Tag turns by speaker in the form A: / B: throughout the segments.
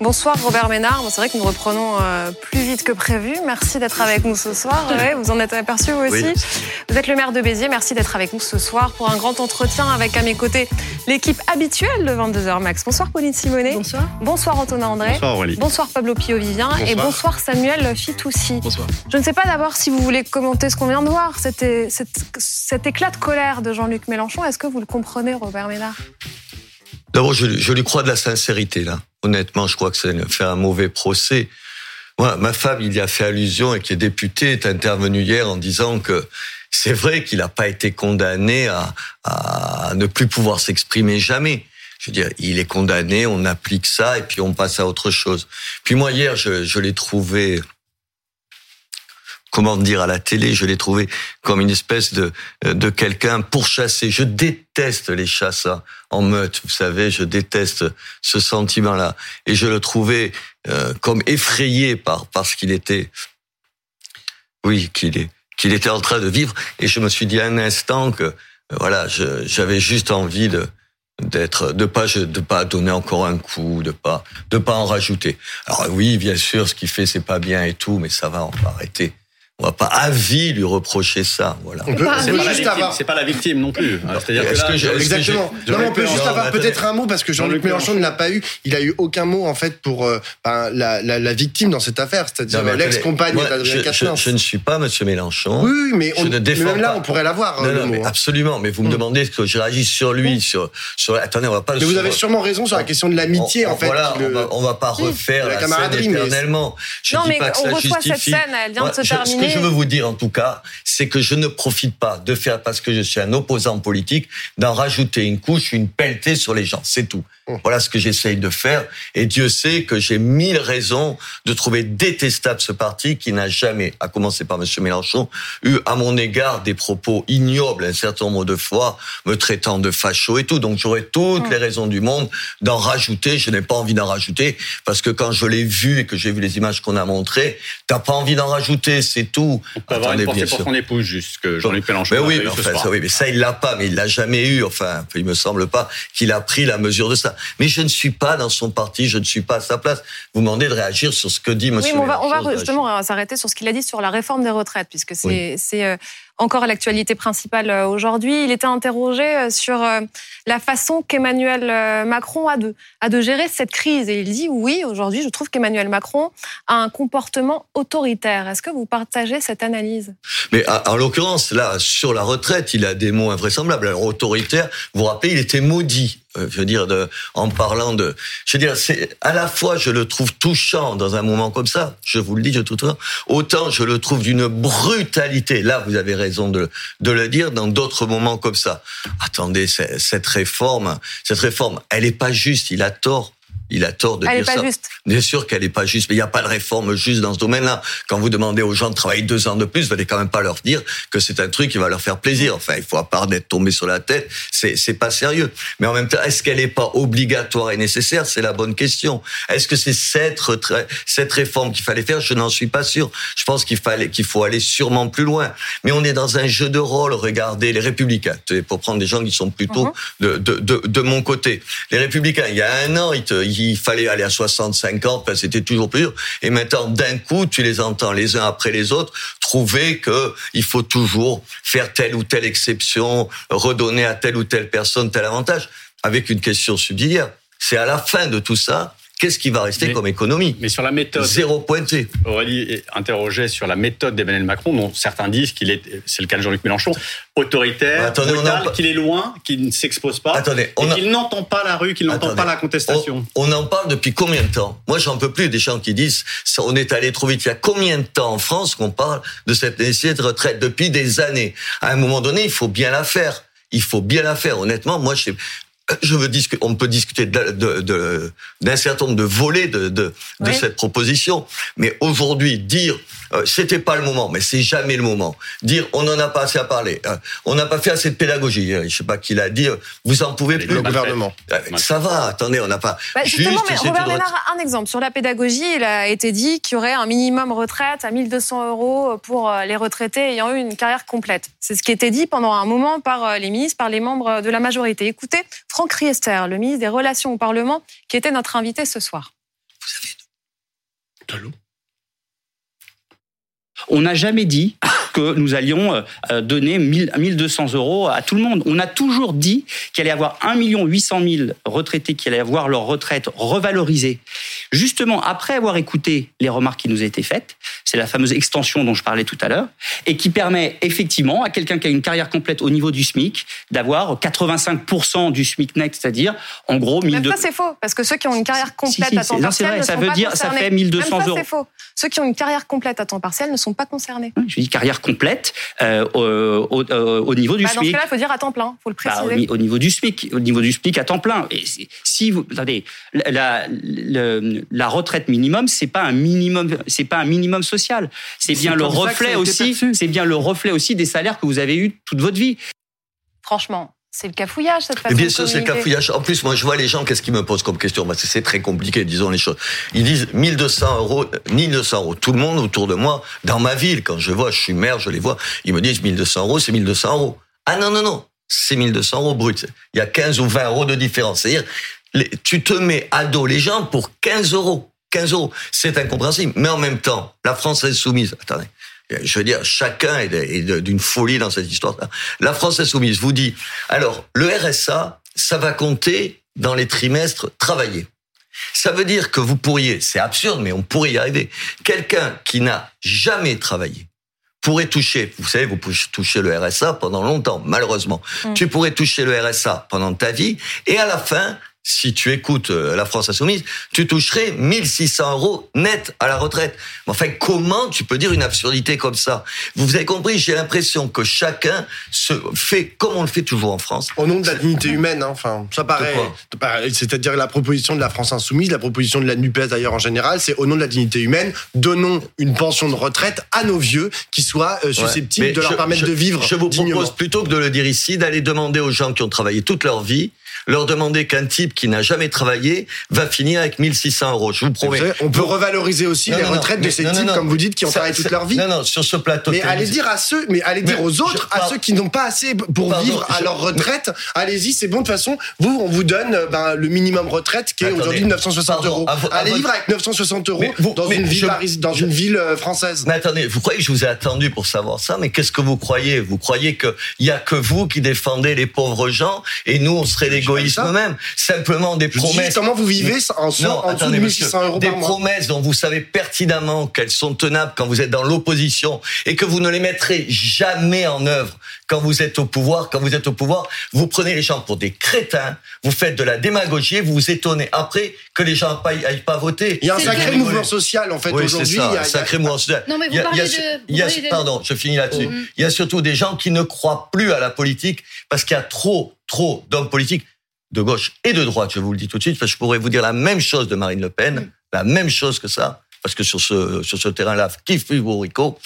A: Bonsoir Robert Ménard. c'est vrai que nous reprenons euh, plus vite que prévu. Merci d'être avec nous ce soir. vous en êtes aperçu vous aussi. Vous êtes le maire de Béziers. Merci d'être avec nous ce soir pour un grand entretien avec à mes côtés l'équipe habituelle de 22h Max. Bonsoir Pauline Simonet.
B: Bonsoir.
A: Bonsoir Antonin André.
C: Bonsoir Aurélie.
A: Bonsoir Pablo Pio-Vivien. Et bonsoir Samuel Fitoussi.
C: Bonsoir.
A: Je ne sais pas d'abord si vous voulez commenter ce qu'on vient de voir, cet, cet éclat de colère de Jean-Luc Mélenchon. Est-ce que vous le comprenez Robert Ménard?
D: D'abord, je, je, lui crois de la sincérité, là. Honnêtement, je crois que ça fait un mauvais procès. Moi, ma femme, il y a fait allusion et qui est députée, est intervenue hier en disant que c'est vrai qu'il n'a pas été condamné à, à ne plus pouvoir s'exprimer jamais. Je veux dire, il est condamné, on applique ça et puis on passe à autre chose. Puis moi, hier, je, je l'ai trouvé comment dire à la télé, je l'ai trouvé comme une espèce de de quelqu'un pourchassé. Je déteste les chasseurs en meute, vous savez, je déteste ce sentiment-là. Et je le trouvais euh, comme effrayé par parce qu'il était. Oui, qu'il est qu'il était en train de vivre. Et je me suis dit un instant que euh, voilà, j'avais juste envie de d'être de pas de pas donner encore un coup de pas de pas en rajouter. Alors oui bien sûr ce qu'il fait c'est pas bien et tout mais ça va on va arrêter on va pas à vie lui reprocher ça. Voilà.
C: On peut, c'est pas, juste avoir... pas, la victime non plus.
B: C'est-à-dire que, là, que exactement. non, on peut juste avoir peut-être un mot parce que Jean-Luc Mélenchon ne l'a pas eu. Il a eu aucun mot en fait pour euh, ben, la, la, la, victime dans cette affaire, c'est-à-dire l'ex-compagne d'Adrien
D: Quatennens. Je, je, ne suis pas Monsieur Mélenchon.
B: Oui, mais, on, ne défends même là, on pourrait l'avoir.
D: Non, non, mais hein. absolument. Mais vous me mm. demandez ce que je réagisse sur lui, mm. sur, sur. Attendez, on va pas.
B: Mais vous avez sûrement raison sur la question de l'amitié en fait.
D: Voilà, on va pas refaire la scène éternellement.
A: Non, mais on reçoit cette scène, elle vient de se terminer.
D: Que je veux vous dire en tout cas, c'est que je ne profite pas de faire, parce que je suis un opposant politique, d'en rajouter une couche, une pelletée sur les gens. C'est tout. Voilà ce que j'essaye de faire. Et Dieu sait que j'ai mille raisons de trouver détestable ce parti qui n'a jamais, à commencer par M. Mélenchon, eu à mon égard des propos ignobles un certain nombre de fois, me traitant de facho et tout. Donc j'aurais toutes mm. les raisons du monde d'en rajouter. Je n'ai pas envie d'en rajouter parce que quand je l'ai vu et que j'ai vu les images qu'on a montrées, t'as pas envie d'en rajouter, c'est tout.
C: On peut avoir une pensée pour son épouse, juste que Jean-Luc Mélenchon.
D: Mais oui, mais enfin, ça, oui, mais ça il l'a pas, mais il l'a jamais eu. Enfin, il me semble pas qu'il a pris la mesure de ça. Mais je ne suis pas dans son parti, je ne suis pas à sa place. Vous demandez de réagir sur ce que dit M.
A: Oui, on va, on va justement s'arrêter sur ce qu'il a dit sur la réforme des retraites, puisque c'est euh, encore l'actualité principale euh, aujourd'hui. Il était interrogé euh, sur la façon qu'Emmanuel Macron a de, a de gérer cette crise. Et il dit oui, aujourd'hui, je trouve qu'Emmanuel Macron a un comportement autoritaire. Est-ce que vous partagez cette analyse?
D: Mais en l'occurrence, là, sur la retraite, il a des mots invraisemblables. Alors, autoritaire, vous vous rappelez, il était maudit euh, je veux dire, en parlant de, je veux dire, c'est à la fois je le trouve touchant dans un moment comme ça, je vous le dis, je touchant, autant je le trouve d'une brutalité. Là, vous avez raison de, de le dire. Dans d'autres moments comme ça, attendez, cette réforme, cette réforme, elle est pas juste. Il a tort il a tort de
A: elle
D: dire
A: pas
D: ça.
A: Juste.
D: Bien sûr qu'elle n'est pas juste, mais il n'y a pas de réforme juste dans ce domaine-là. Quand vous demandez aux gens de travailler deux ans de plus, vous n'allez quand même pas leur dire que c'est un truc qui va leur faire plaisir. Enfin, il faut à part d'être tombé sur la tête, c'est c'est pas sérieux. Mais en même temps, est-ce qu'elle n'est pas obligatoire et nécessaire? C'est la bonne question. Est-ce que c'est cette cette réforme qu'il fallait faire? Je n'en suis pas sûr. Je pense qu'il fallait qu'il faut aller sûrement plus loin. Mais on est dans un jeu de rôle. Regardez les Républicains, pour prendre des gens qui sont plutôt mhm. de, de, de, de mon côté. Les Républicains, il y a un an, ils te, il fallait aller à 60, 50, ben c'était toujours plus dur. Et maintenant, d'un coup, tu les entends les uns après les autres trouver que il faut toujours faire telle ou telle exception, redonner à telle ou telle personne tel avantage, avec une question subsidiaire. C'est à la fin de tout ça Qu'est-ce qui va rester comme économie
C: Mais sur la méthode.
D: Zéro pointé.
C: Aurélie interrogeait sur la méthode d'Emmanuel Macron, dont certains disent qu'il est, c'est le cas de Jean-Luc Mélenchon, autoritaire, brutal, qu'il est loin, qu'il ne s'expose pas,
D: Attendez,
C: et qu'il n'entend pas la rue, qu'il n'entend pas la contestation.
D: On, en parle depuis combien de temps? Moi, j'en peux plus des gens qui disent on est allé trop vite. Il y a combien de temps en France qu'on parle de cette nécessité de retraite Depuis des années? À un moment donné, il faut bien la faire il faut bien la faire. Honnêtement, moi, je, je veux discuter, on peut discuter d'un de, de, certain nombre de volets de, de, de cette proposition, mais aujourd'hui dire euh, c'était pas le moment, mais c'est jamais le moment. Dire on n'en a pas assez à parler, euh, on n'a pas fait assez de pédagogie. Euh, je sais pas qui l'a dit. Vous en pouvez plus.
B: Le gouvernement.
D: ça va. Attendez, on n'a pas.
A: Bah, justement, mais Robert Ménard, un exemple sur la pédagogie. Il a été dit qu'il y aurait un minimum retraite à 1200 euros pour les retraités ayant eu une carrière complète. C'est ce qui était dit pendant un moment par les ministres, par les membres de la majorité. Écoutez, Franck Riester, le ministre des Relations au Parlement, qui était notre invité ce soir.
E: On n'a jamais dit que nous allions euh, euh, donner 1200 euros à tout le monde. On a toujours dit qu'il allait y avoir 1 800 000 retraités qui allaient avoir leur retraite revalorisée. Justement, après avoir écouté les remarques qui nous étaient faites, c'est la fameuse extension dont je parlais tout à l'heure, et qui permet effectivement à quelqu'un qui a une carrière complète au niveau du SMIC d'avoir 85% du SMIC net, c'est-à-dire en gros 1200.
A: Ça c'est faux, parce que ceux qui ont une carrière complète à temps partiel ne
E: ça
A: sont
E: veut
A: pas
E: dire,
A: concernés.
E: ça fait 1200
A: Même ça,
E: euros.
A: c'est faux. Ceux qui ont une carrière complète à temps partiel ne sont pas concernés.
E: Je dis carrière complète euh, au, au, au, niveau du
A: Bah, dans ce
E: SMIC.
A: cas-là, il faut dire à temps plein, faut le
E: Bah,
A: préciser.
E: au, ni- au niveau du SMIC, au niveau du SMIC à temps plein. Et si- vous, attendez, la, la retraite minimum, c'est pas un minimum, c'est pas un minimum social. C'est bien le reflet aussi, c'est bien le reflet aussi des salaires que vous avez eu toute votre vie.
A: Franchement, c'est le cafouillage cette
D: Et
A: façon
D: bien
A: de
D: sûr, c'est le cafouillage. En plus, moi, je vois les gens, qu'est-ce qu'ils me posent comme question? Parce que c'est très compliqué, disons les choses. Ils disent 1200 euros, 1200 euros. Tout le monde autour de moi, dans ma ville, quand je vois, je suis maire, je les vois, ils me disent 1200 euros, c'est 1200 euros. Ah non, non, non, c'est 1200 euros brut. Il y a 15 ou 20 euros de différence. C'est-à-dire, les- tu te mets à dos les gens pour 15 euros. 15 euros. C'est incompréhensible. Mais en même temps, la France insoumise, attendez, je veux dire, chacun est est d'une folie dans cette histoire-là. La France insoumise vous dit, alors, le RSA, ça va compter dans les trimestres travaillés. Ça veut dire que vous pourriez, c'est absurde, mais on pourrait y arriver. Quelqu'un qui n'a jamais travaillé pourrait toucher, vous savez, vous pouvez toucher le RSA pendant longtemps, malheureusement.
A: Mm.
D: Tu pourrais toucher le RSA pendant ta vie, et à la fin, si tu écoutes euh, la France insoumise, tu toucherais 1600 euros net à la retraite. Mais enfin, comment tu peux dire une absurdité comme ça? Vous avez compris, j'ai l'impression que chacun se fait comme on le fait toujours en France.
B: Au nom de la dignité humaine, hein, enfin, ça paraît. C'est-à-dire la proposition de la France insoumise, la proposition de la NUPES d'ailleurs en général, c'est au nom de la dignité humaine, donnons une pension de retraite à nos vieux qui soient euh, susceptibles
D: Ouais.
B: de leur
D: je-
B: permettre
D: je-
B: de vivre
D: Je vous
B: dignement.
D: propose plutôt que de le dire ici, d'aller demander aux gens qui ont travaillé toute leur vie, leur demander qu'un type qui n'a jamais travaillé va finir avec 1600 euros. Je vous promets.
B: savez, on peut revaloriser aussi
D: Non,
B: les
D: non, non,
B: retraites de ces types, comme vous dites, qui ont travaillé toute leur vie.
D: Non, non, sur ce plateau.
B: Mais allez dire à ceux, mais allez dire aux
D: je-
B: autres, à ceux qui n'ont pas assez pour
D: Pardon,
B: vivre à
D: je-
B: leur retraite, allez-y, c'est bon. De toute façon, vous, on vous donne euh, ben, le minimum retraite qui est aujourd'hui 960
D: pardon,
B: euros. allez vivre avec 960 euros
D: vous-
B: dans une ville,
D: je-
B: dans une ville euh, française.
D: Mais attendez, vous croyez que je vous ai attendu pour savoir ça Mais qu'est-ce que vous croyez? Vous croyez qu'il y a que vous qui défendez les pauvres gens et nous on serait
B: ça.
D: même Simplement des
B: Je dis
D: promesses.
B: comment vous vivez en, en dessous
D: attendez,
B: de
D: monsieur,
B: 1600 euros
D: des
B: par mois.
D: promesses dont vous savez pertinemment qu'elles sont tenables quand vous êtes dans l'opposition et que vous ne les mettrez jamais en œuvre quand vous êtes au pouvoir. Quand vous êtes au pouvoir, vous prenez les gens pour des crétins, vous faites de la démagogie, et vous vous étonnez après que les gens n'aillent aillent pas voter.
B: Il y a un sacré mouvement social en fait
D: Oui, c'est
B: aujourd'hui.
D: ça,
B: il y a-
D: un sacré mouvement social.
F: Non, mais vous parlez de- vous
D: il y a-
F: parlez de-
D: Pardon, je finis là-dessus.
F: Mhm.
D: Il y a surtout des gens qui ne croient plus à la politique parce qu'il y a trop, trop d'hommes politiques de gauche et de droite, je vous le dis tout de suite, parce que je pourrais vous dire la même chose de Marine Le Pen,
F: Mhm.
D: la même chose que ça, parce que sur ce, sur ce terrain-là, qui fut Bourrico,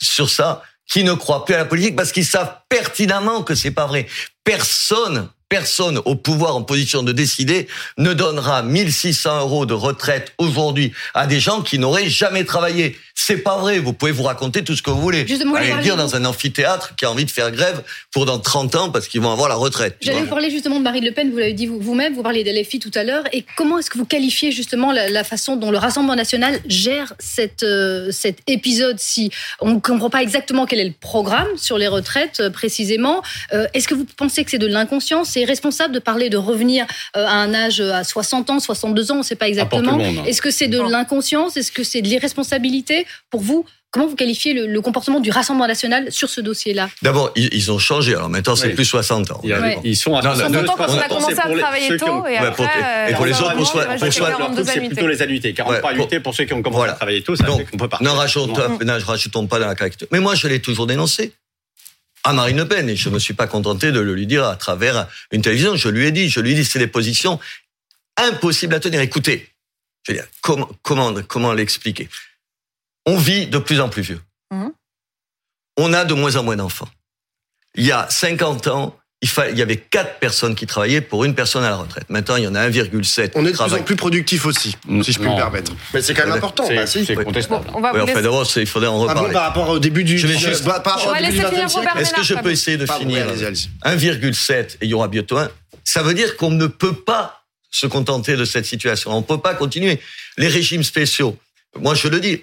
D: sur ça, qui ne croient plus à la politique parce qu'ils savent pertinemment que c'est pas vrai. Personne, personne au pouvoir en position de décider ne donnera 1600 euros de retraite aujourd'hui à des gens qui n'auraient jamais travaillé. C'est pas vrai. Vous pouvez vous raconter tout ce que vous voulez.
F: Justement,
D: Allez le dire dans un amphithéâtre qui a envie de faire grève pour dans 30 ans parce qu'ils vont avoir la retraite.
F: J'allais vous parler justement de Marine Le Pen, vous l'avez dit vous- vous-même, vous parliez d'LFI tout à l'heure, et comment est-ce que vous qualifiez justement la, la façon dont le Rassemblement national gère cette, euh, cet épisode si on ne comprend pas exactement quel est le programme sur les retraites euh, précisément euh, Est-ce que vous pensez que c'est de l'inconscience? C'est responsable de parler de revenir euh, à un âge à 60 ans, 62 ans, on ne sait pas exactement.
C: hein.
F: Est-ce que c'est de l'inconscience? Est-ce que c'est de l'irresponsabilité? Pour vous, comment vous qualifiez le, le comportement du Rassemblement national sur ce dossier-là
D: D'abord, ils, ils ont changé. Alors maintenant, c'est
C: Oui.
D: plus 60 ans.
C: Il y a-
F: Ouais.
C: Ils sont à
D: Non, non,
A: Ils sont
D: non,
A: contents quand on a commencé à travailler tôt et
D: pour-
A: après.
D: et pour les autres, pour soi-
A: normalement,
D: pour
A: il
D: soi-
A: va
C: leur
A: jusqu'à
C: truc,
A: 42
C: c'est plutôt les annuités. 40
D: Ouais,
C: par
D: pour-
C: annuité pour ceux qui ont commencé à travailler tôt, ça fait qu'on peut partir.
D: Rajoutons, n'en rajoutons pas dans la caricature. Mais moi, je l'ai toujours dénoncé. À Marine Le Pen, et je ne me suis pas contenté de le lui dire à travers une télévision. Je lui ai dit, je lui ai dit, c'est des positions impossibles à tenir. Écoutez, je veux dire, comment, comment, comment l'expliquer? On vit de plus en plus vieux.
A: Mhm.
D: On a de moins en moins d'enfants. Il y a 50 ans, il, fa- il y avait 4 personnes qui travaillaient pour une personne à la retraite. Maintenant, il y en a 1,7.
B: On est de plus en plus productif aussi, si je peux
C: Non.
B: me permettre. Mais c'est quand même important.
C: C'est
B: bah, si.
C: c'est
A: Bon,
C: contestable.
A: on va
D: Oui,
A: laisser.
D: d'abord, c'est- il faudrait en
B: Ah
D: reparler.
B: bon, par rapport au début du.
D: Je vais juste-
B: par rapport
A: On
B: au
A: va
B: début
A: laisser
B: du
A: finir
B: 20e siècle.
A: Robert
D: Est-ce que je peux essayer de
B: Pardon,
D: finir
B: allez-y, allez-y.
D: 1,7 et il y aura bientôt 1. Ça veut dire qu'on ne peut pas se contenter de cette situation. On ne peut pas continuer. Les régimes spéciaux, Moi, je le dis.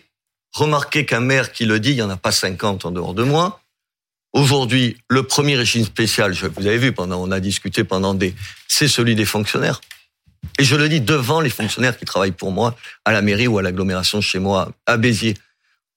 D: Remarquez qu'un maire qui le dit, il n'y en a pas 50 en dehors de moi. Aujourd'hui, le premier régime spécial, vous avez vu, pendant, on a discuté pendant des, c'est celui des fonctionnaires. Et je le dis devant les fonctionnaires qui travaillent pour moi à la mairie ou à l'agglomération chez moi à Béziers.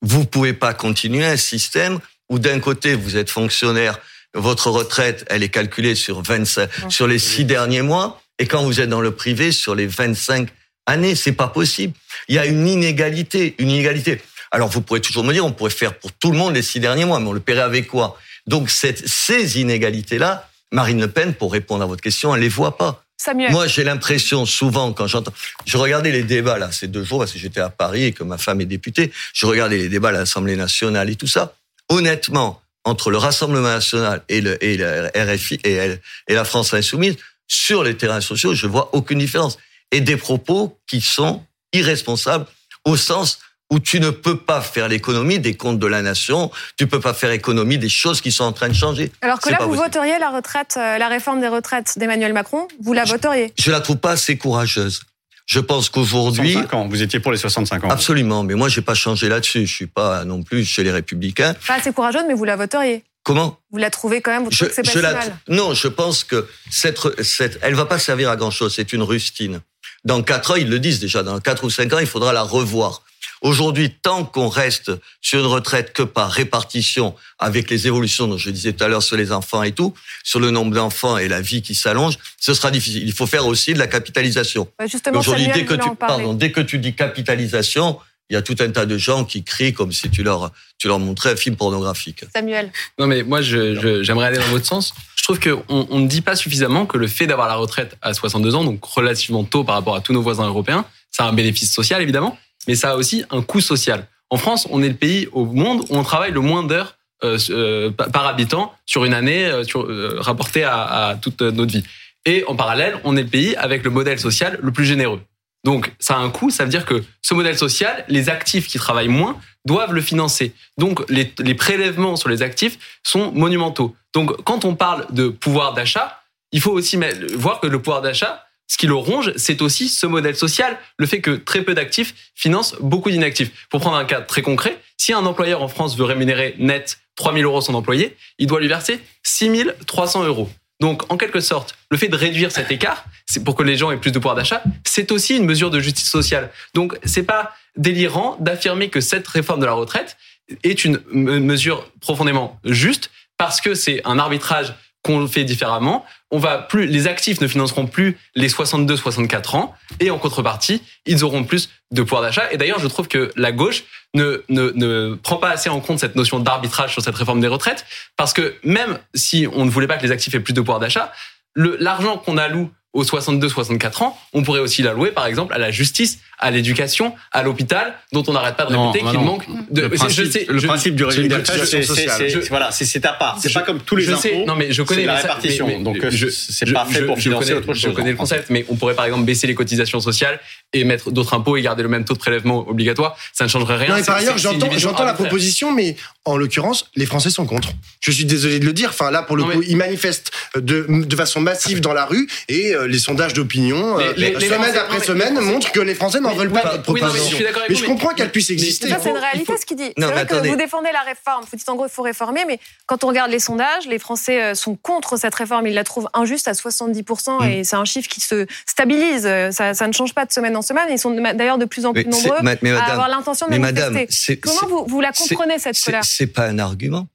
D: Vous pouvez pas continuer un système où d'un côté vous êtes fonctionnaire, votre retraite elle est calculée sur 25, sur les six derniers mois, et quand vous êtes dans le privé sur les 25 années, c'est pas possible. Il y a une inégalité, une inégalité. Alors vous pourrez toujours me dire, on pourrait faire pour tout le monde les six derniers mois, mais on le paierait avec quoi? Donc cette, ces inégalités-là, Marine Le Pen, pour répondre à votre question, elle les voit pas.
A: Samuel.
D: Moi, j'ai l'impression souvent quand j'entends, je regardais les débats là ces deux jours parce que j'étais à Paris et que ma femme est députée. Je regardais les débats à l'Assemblée nationale et tout ça. Honnêtement, entre le Rassemblement national et le, et le RFI et, et la France insoumise sur les terrains sociaux, je vois aucune différence et des propos qui sont irresponsables au sens où tu ne peux pas faire l'économie des comptes de la nation, tu peux pas faire économie des choses qui sont en train de changer.
A: Alors que là, vous voteriez la retraite, euh, la réforme des retraites d'Emmanuel Macron, vous la voteriez?
D: Je la trouve pas assez courageuse. Je pense qu'aujourd'hui.
C: ans. Vous étiez pour les 65 ans.
D: Absolument. Mais moi, j'ai pas changé là-dessus. Je suis pas non plus chez les Républicains.
A: Pas assez courageuse, mais vous la voteriez.
D: Comment?
A: Vous la trouvez quand même, vous trouvez que c'est pas mal
D: Non, je pense que cette, cette, elle va pas servir à grand chose. C'est une rustine. Dans quatre ans, ils le disent déjà, dans quatre ou cinq ans, il faudra la revoir. Aujourd'hui, tant qu'on reste sur une retraite que par répartition, avec les évolutions dont je disais tout à l'heure sur les enfants et tout, sur le nombre d'enfants et la vie qui s'allonge, ce sera difficile. Il faut faire aussi de la capitalisation.
A: Bah, justement, Aujourd'hui,
D: dès que tu, pardon, dès que tu dis capitalisation, il y a tout un tas de gens qui crient comme si tu leur, tu leur montrais un film pornographique.
A: Samuel.
G: Non, mais moi, j'aimerais aller dans votre sens. Je trouve qu'on on ne dit pas suffisamment que le fait d'avoir la retraite à 62 ans, donc relativement tôt par rapport à tous nos voisins européens, ça a un bénéfice social, évidemment, mais ça a aussi un coût social. En France, on est le pays au monde où on travaille le moins d'heures euh, euh par habitant sur une année euh, sur, euh, rapporté à, toute notre vie. Et en parallèle, on est le pays avec le modèle social le plus généreux. Donc ça a un coût, ça veut dire que ce modèle social, les actifs qui travaillent moins doivent le financer. Donc les prélèvements sur les actifs sont monumentaux. Donc quand on parle de pouvoir d'achat, il faut aussi voir que le pouvoir d'achat, ce qui le ronge, c'est aussi ce modèle social, le fait que très peu d'actifs financent beaucoup d'inactifs. Pour prendre un cas très concret, si un employeur en France veut rémunérer net 3 000 euros son employé, il doit lui verser 6 300 euros. Donc, en quelque sorte, le fait de réduire cet écart, c'est pour que les gens aient plus de pouvoir d'achat, c'est aussi une mesure de justice sociale. Donc, c'est pas délirant d'affirmer que cette réforme de la retraite est une mesure profondément juste parce que c'est un arbitrage qu'on fait différemment. On va plus, les actifs ne financeront plus les 62-64 ans et en contrepartie, ils auront plus de pouvoir d'achat. Et d'ailleurs, je trouve que la gauche ne, ne, ne prend pas assez en compte cette notion d'arbitrage sur cette réforme des retraites parce que même si on ne voulait pas que les actifs aient plus de pouvoir d'achat, l'argent qu'on alloue aux 62-64 ans, on pourrait aussi l'allouer, par exemple, à la justice, à l'éducation, à l'hôpital, dont on n'arrête pas de répéter qu'il manque de.
C: Le principe, je sais, le principe du régime c'est voilà, c'est à part. C'est pas comme tous les
G: je
C: impôts.
G: Sais, non, mais je connais
C: la répartition. Mais, donc c'est pas fait pour financer autre chose.
G: Je connais le concept, mais on pourrait par exemple baisser les cotisations sociales et mettre d'autres impôts et garder le même taux de prélèvement obligatoire. Ça ne changerait rien.
B: Non, par ailleurs, j'entends la proposition, mais en l'occurrence, les Français sont contre. Je suis désolé de le dire. Enfin, là, pour le coup, ils manifestent de, de façon massive dans la rue et euh, les sondages d'opinion, euh, semaine après semaine, montrent que les Français n'en veulent pas de proposition. mais je comprends qu'elle puisse exister.
A: Ça, c'est une réalité ce qu'il dit. C'est vrai que vous défendez la réforme. Vous dites en gros, il faut réformer, mais quand on regarde les sondages, les Français euh, sont contre cette réforme. Ils la trouvent injuste à 70% et mm. c'est un chiffre qui se stabilise. Ça, ça, ne change pas de semaine en semaine. Ils sont d'ailleurs de plus en plus nombreux à avoir l'intention de manifester. Comment vous, vous la comprenez cette colère?
D: C'est pas un argument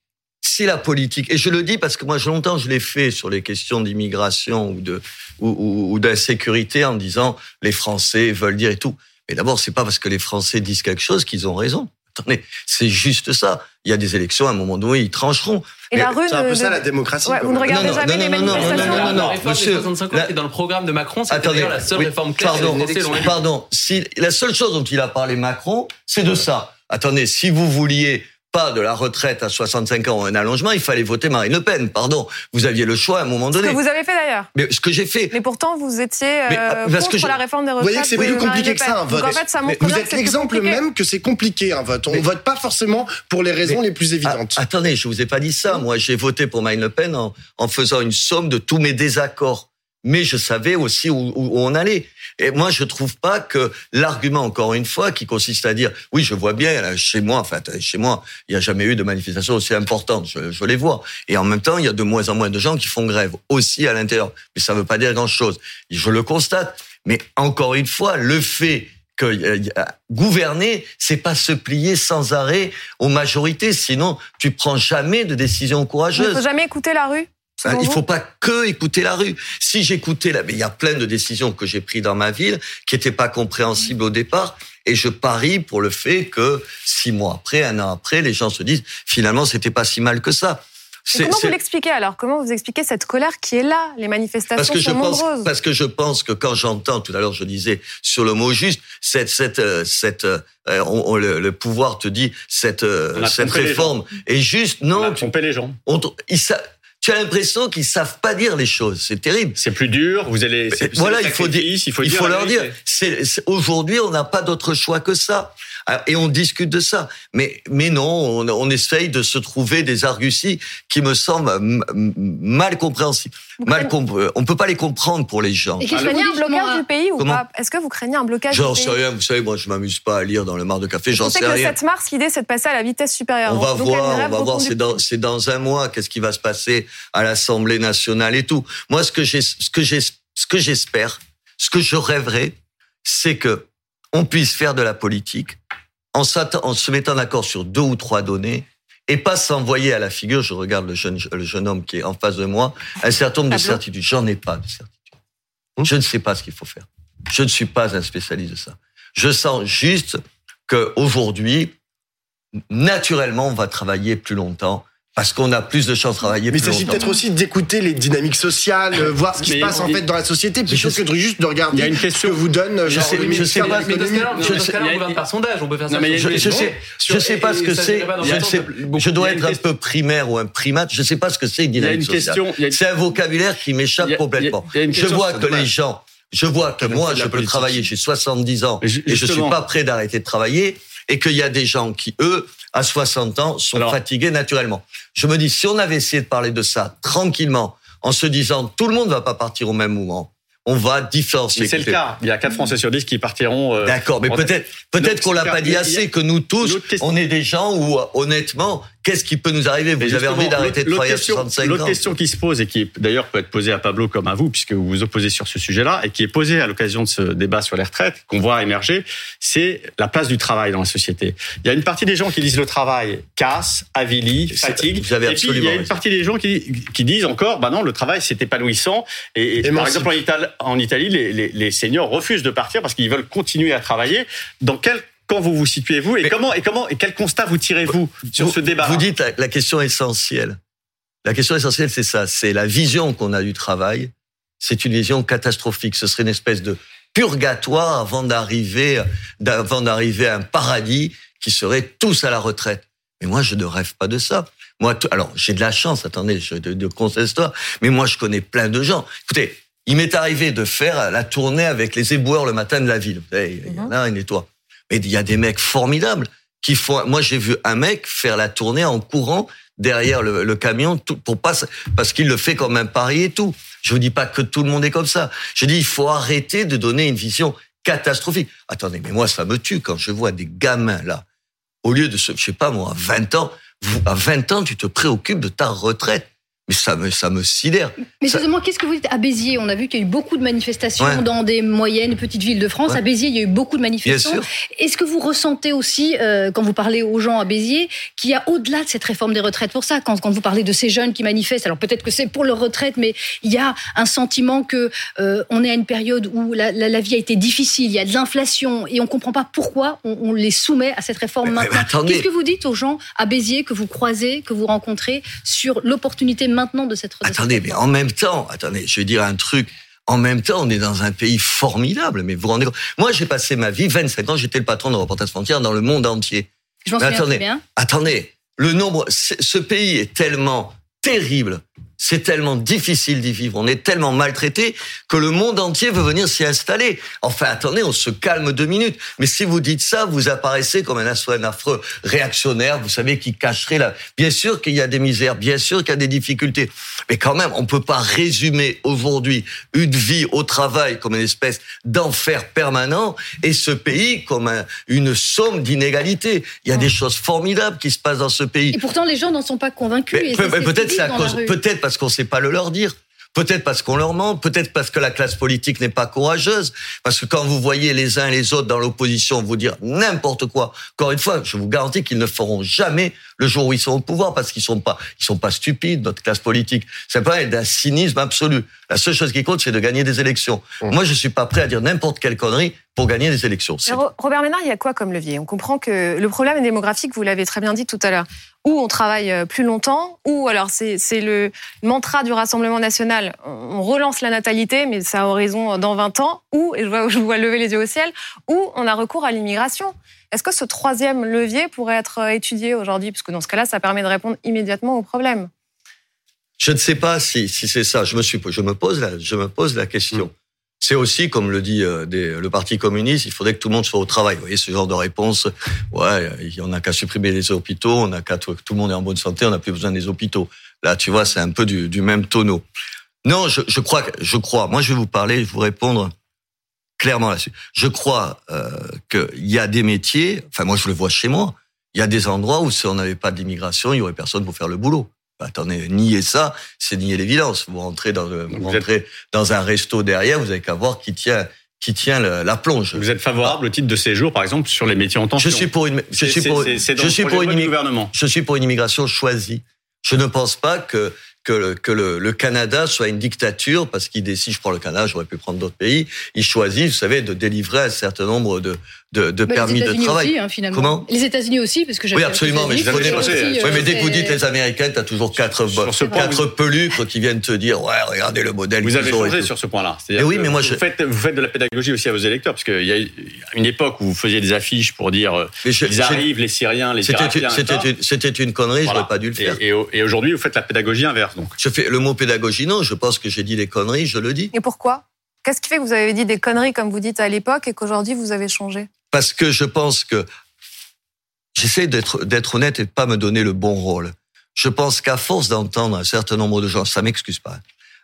D: si la politique, et je le dis parce que moi, longtemps, je l'ai fait sur les questions d'immigration ou de ou, ou d'insécurité en disant les Français veulent dire et tout. Mais d'abord, c'est pas parce que les Français disent quelque chose qu'ils ont raison. Attendez, c'est juste ça. Il y a des élections, à un moment donné, ils trancheront.
B: Et la rue, c'est un peu ça la démocratie.
A: Ouais, vous ne regardez jamais non, les manifestations.
G: Non, non, non, non, non, monsieur. 65 ans, dans le programme de Macron, c'est d'ailleurs la seule réforme claire.
D: Pardon, pardon. Si la seule chose dont il a parlé Macron, c'est de ça. Attendez, si vous vouliez pas de la retraite à 65 ans, un allongement, il fallait voter Marine Le Pen. Pardon, vous aviez le choix à un moment donné.
A: Ce que vous avez fait d'ailleurs.
D: Mais ce que j'ai fait.
A: Mais pourtant, vous étiez euh, contre la réforme des retraites.
B: Vous voyez que c'est plus compliqué que ça un vote.
A: en fait, ça
B: vous êtes l'exemple même que c'est compliqué un vote. On ne vote pas forcément pour les raisons les plus évidentes.
D: attendez, je vous ai pas dit ça. Moi, j'ai voté pour Marine Le Pen en, en faisant une somme de tous mes désaccords mais je savais aussi où, on allait. Et moi, je trouve pas que l'argument, encore une fois, qui consiste à dire, oui, je vois bien, chez moi, enfin, chez moi, il n'y a jamais eu de manifestation aussi importante, je, je, les vois. Et en même temps, il y a de moins en moins de gens qui font grève, aussi à l'intérieur. Mais ça ne veut pas dire grand-chose. Je le constate. Mais encore une fois, le fait que euh, gouverner, c'est pas se plier sans arrêt aux majorités, sinon tu prends jamais de décisions courageuses. Il
A: faut jamais écouter la rue.
D: Il il faut pas que écouter la rue. Si j'écoutais la, mais il y a plein de décisions que j'ai prises dans ma ville qui n'étaient pas compréhensibles au départ. Et je parie pour le fait que six mois après, un an après, les gens se disent finalement c'était pas si mal que ça.
A: Comment vous l'expliquez alors? Comment vous expliquez cette colère qui est là? Les manifestations parce que sont je
D: nombreuses. parce que je pense que quand j'entends, tout à l'heure je disais sur le mot juste, cette, cette, euh, cette, euh, le, pouvoir te dit cette, euh, cette réforme est juste. Non, on
C: a trompé les gens.
D: On, tu as l'impression qu'ils savent pas dire les choses. C'est terrible.
C: C'est plus dur. Vous allez.
D: Voilà, il faut dire. Il faut, il faut leur dire. Aujourd'hui, on n'a pas d'autre choix que ça. Ah, et on discute de ça. Mais, mais non, on, on essaye de se trouver des arguties qui me semblent mal compréhensibles. Mal on peut pas les comprendre pour les gens.
A: Et qu'il craignez un blocage du pays ou pas? Est-ce que vous craignez un blocage
D: J'en sais rien. Vous savez, moi, je m'amuse pas à lire dans le mar de café. J'en sais,
A: que
D: rien.
A: Le 7 mars, l'idée, c'est de passer à la vitesse supérieure.
D: On va voir. On va voir. C'est dans, c'est dans un mois. Qu'est-ce qui va se passer à l'Assemblée nationale et tout. Moi, ce que j'ai, ce que j'ai, ce que j'espère, ce que je rêverais, c'est que on puisse faire de la politique en, en se mettant d'accord sur deux ou trois données et pas s'envoyer à la figure, je regarde le jeune, le jeune homme qui est en face de moi, un certain nombre de certitudes. J'en ai pas de certitude. Hum? Je ne sais pas ce qu'il faut faire. Je ne suis pas un spécialiste de ça. Je sens juste qu'aujourd'hui, naturellement, on va travailler plus longtemps parce qu'on a plus de chances de travailler
B: Mais
D: il
B: s'agit peut-être aussi d'écouter les dynamiques sociales, euh, voir ce qui se passe en fait dans la société, plutôt que de juste de regarder il y a une question, ce que vous donne.
G: Je sais, je sais pas. Mais dans ce cas-là, on gouverne par sondage, on peut faire ça.
D: Je sais, je sais pas ce que c'est. Je dois être un peu primaire ou un primate. Je sais pas ce que c'est une dynamique sociale. C'est un vocabulaire qui m'échappe complètement. Je vois que les gens, je vois que moi, je peux travailler. J'ai 70 ans et je suis pas prêt d'arrêter de travailler et qu'il y a des gens qui, eux, à 60 ans, sont fatigués naturellement. Je me dis, si on avait essayé de parler de ça tranquillement, en se disant, tout le monde ne va pas partir au même moment, on va différencier.
C: C'est le cas. Il y a 4 Français sur 10 qui partiront.
D: Euh, D'accord, mais peut-être peut-être qu'on l'a pas dit assez, que nous tous, on est des gens où, honnêtement, qu'est-ce qui peut nous arriver? Vous avez envie d'arrêter de travailler à 65 ans
C: L'autre question qui se pose, et qui d'ailleurs peut être posée à Pablo comme à vous, puisque vous vous opposez sur ce sujet-là, et qui est posée à l'occasion de ce débat sur les retraites, qu'on voit émerger, c'est la place du travail dans la société. Il y a une partie des gens qui disent le travail casse, avilie, fatigue. Vous avez et puis il y a une partie des gens qui, qui disent encore, bah non, le travail c'est épanouissant. Et, par exemple en Italie, les, les, les seniors refusent de partir parce qu'ils veulent continuer à travailler. Dans quel quand vous vous situez-vous et comment et comment et quel constat vous tirez-vous sur ce débat
D: Vous dites la, question essentielle. La question essentielle, c'est ça, c'est la vision qu'on a du travail. C'est une vision catastrophique. Ce serait une espèce de purgatoire avant d'arriver, avant d'arriver à un paradis qui serait tous à la retraite. Mais moi, je ne rêve pas de ça. Moi, alors j'ai de la chance. Attendez, je de, de histoire. Mais moi, je connais plein de gens. Écoutez, il m'est arrivé de faire la tournée avec les éboueurs le matin de la ville. Vous savez, il y en a un nettoie. Mais il y a des mecs formidables qui font. Moi, j'ai vu un mec faire la tournée en courant derrière le, camion pour pas parce qu'il le fait comme un pari et tout. Je vous dis pas que tout le monde est comme ça. Je dis il faut arrêter de donner une vision catastrophique. Attendez, mais moi ça me tue quand je vois des gamins là. Au lieu de, je sais pas moi, à 20 ans, à 20 ans, tu te préoccupes de ta retraite. Mais ça me, ça me sidère.
F: Mais justement, qu'est-ce que vous dites à Béziers? On a vu qu'il y a eu beaucoup de manifestations dans des moyennes et petites villes de France. À Béziers, il y a eu beaucoup de manifestations. Est-ce que vous ressentez aussi, euh, quand vous parlez aux gens à Béziers, qu'il y a au-delà de cette réforme des retraites? Pour ça quand, quand vous parlez de ces jeunes qui manifestent, alors peut-être que c'est pour leur retraite, mais il y a un sentiment que euh, on est à une période où la, la, la, vie a été difficile, il y a de l'inflation et on comprend pas pourquoi on, on, les soumet à cette réforme maintenant. Qu'est-ce que vous dites aux gens à Béziers que vous croisez, que vous rencontrez sur l'opportunité maintenant de cette
D: Attendez, mais en même temps, attendez, je vais dire un truc. En même temps, on est dans un pays formidable. Mais vous rendez compte? Moi, j'ai passé ma vie, 25 ans, j'étais le patron de Reporters Frontières dans le monde entier.
F: Je m'en souviens
D: attendez,
F: bien.
D: Attendez, le nombre, ce pays est tellement terrible c'est tellement difficile d'y vivre, on est tellement maltraité que le monde entier veut venir s'y installer. Enfin, attendez, on se calme deux minutes. Mais si vous dites ça, vous apparaissez comme un, un affreux réactionnaire, vous savez, qui cacherait la... Bien sûr qu'il y a des misères, bien sûr qu'il y a des difficultés. Mais quand même, on peut pas résumer aujourd'hui une vie au travail comme une espèce d'enfer permanent et ce pays comme une somme d'inégalités. Il y a des choses formidables qui se passent dans ce pays.
F: Et pourtant, les gens n'en sont pas convaincus.
D: Peut-être c'est à cause, peut-être parce qu'on ne sait pas le leur dire. Peut-être parce qu'on leur ment, peut-être parce que la classe politique n'est pas courageuse, parce que quand vous voyez les uns et les autres dans l'opposition vous dire n'importe quoi, encore une fois, je vous garantis qu'ils ne feront jamais le jour où ils sont au pouvoir, parce qu'ils sont pas, ils sont pas stupides, notre classe politique. C'est pas d'un cynisme absolu. La seule chose qui compte, c'est de gagner des élections. Mmh. Moi, je suis pas prêt à dire n'importe quelle connerie pour gagner des élections.
A: Robert Ménard, il y a quoi comme levier? On comprend que le problème démographique, vous l'avez très bien dit tout à l'heure, ou on travaille euh, plus longtemps, ou alors c'est le mantra du Rassemblement national, on relance la natalité, mais ça a horizon dans 20 ans, ou, et je vois, je vois lever les yeux au ciel, ou on a recours à l'immigration. Est-ce que ce troisième levier pourrait être euh, étudié aujourd'hui? Parce que dans ce cas-là, ça permet de répondre immédiatement au problème.
D: Je ne sais pas si, si c'est ça. Je me, suis, je, me pose la, je me pose la question. C'est aussi, comme le dit euh, le Parti communiste, il faudrait que tout le monde soit au travail. Vous voyez, ce genre de réponse, ouais, on n'a qu'à supprimer les hôpitaux, on n'a qu'à tout le monde est en bonne santé, on n'a plus besoin des hôpitaux. Là, tu vois, c'est un peu du, même tonneau. Non, je, je, crois, je crois. Moi, je vais vous parler, vous répondre clairement là-dessus. Je crois euh, qu'il y a des métiers. Enfin, moi, je le vois chez moi. Il y a des endroits où si on n'avait pas d'immigration, il y aurait personne pour faire le boulot. Bah, attendez, nier ça, c'est nier l'évidence. Vous rentrez dans, vous rentrez dans un resto derrière, vous avez qu'à voir qui tient qui tient la plonge.
C: Vous êtes favorable au titre de séjour, par exemple, sur les métiers en tension
D: Je suis pour une, je suis pour, je suis pour une, gouvernement. je suis pour une immigration choisie. Je ne pense pas que que, le, que le, le, Canada soit une dictature parce qu'il décide, je prends le Canada, j'aurais pu prendre d'autres pays, il choisit, vous savez, de délivrer un certain nombre de, de, de bah, permis de travail.
F: Aussi, hein, finalement. Comment
D: Les
F: États-Unis aussi, parce que
D: Oui, absolument, mais je connais. Oui, mais dès que vous dites les Américains, t'as toujours quatre, quatre peluques qui viennent te dire, ouais, regardez le modèle.
C: Vous avez changé sur ce point-là.
D: Oui, mais moi,
C: vous, faites, vous faites de la pédagogie aussi à vos électeurs, parce qu'il y a une époque où vous faisiez des affiches pour dire, euh, ils arrivent, les Syriens, les Irakiens.
D: C'était une connerie, j'aurais pas dû le faire.
C: Et aujourd'hui, vous faites la pédagogie inverse, donc.
D: Je fais le mot pédagogie, non. Je pense que j'ai dit des conneries, je le dis.
A: Et pourquoi? Qu'est-ce qui fait que vous avez dit des conneries, comme vous dites à l'époque, et qu'aujourd'hui vous avez changé?
D: Parce que je pense que j'essaie d'être honnête et de pas me donner le bon rôle. Je pense qu'à force d'entendre un certain nombre de gens, ça m'excuse pas,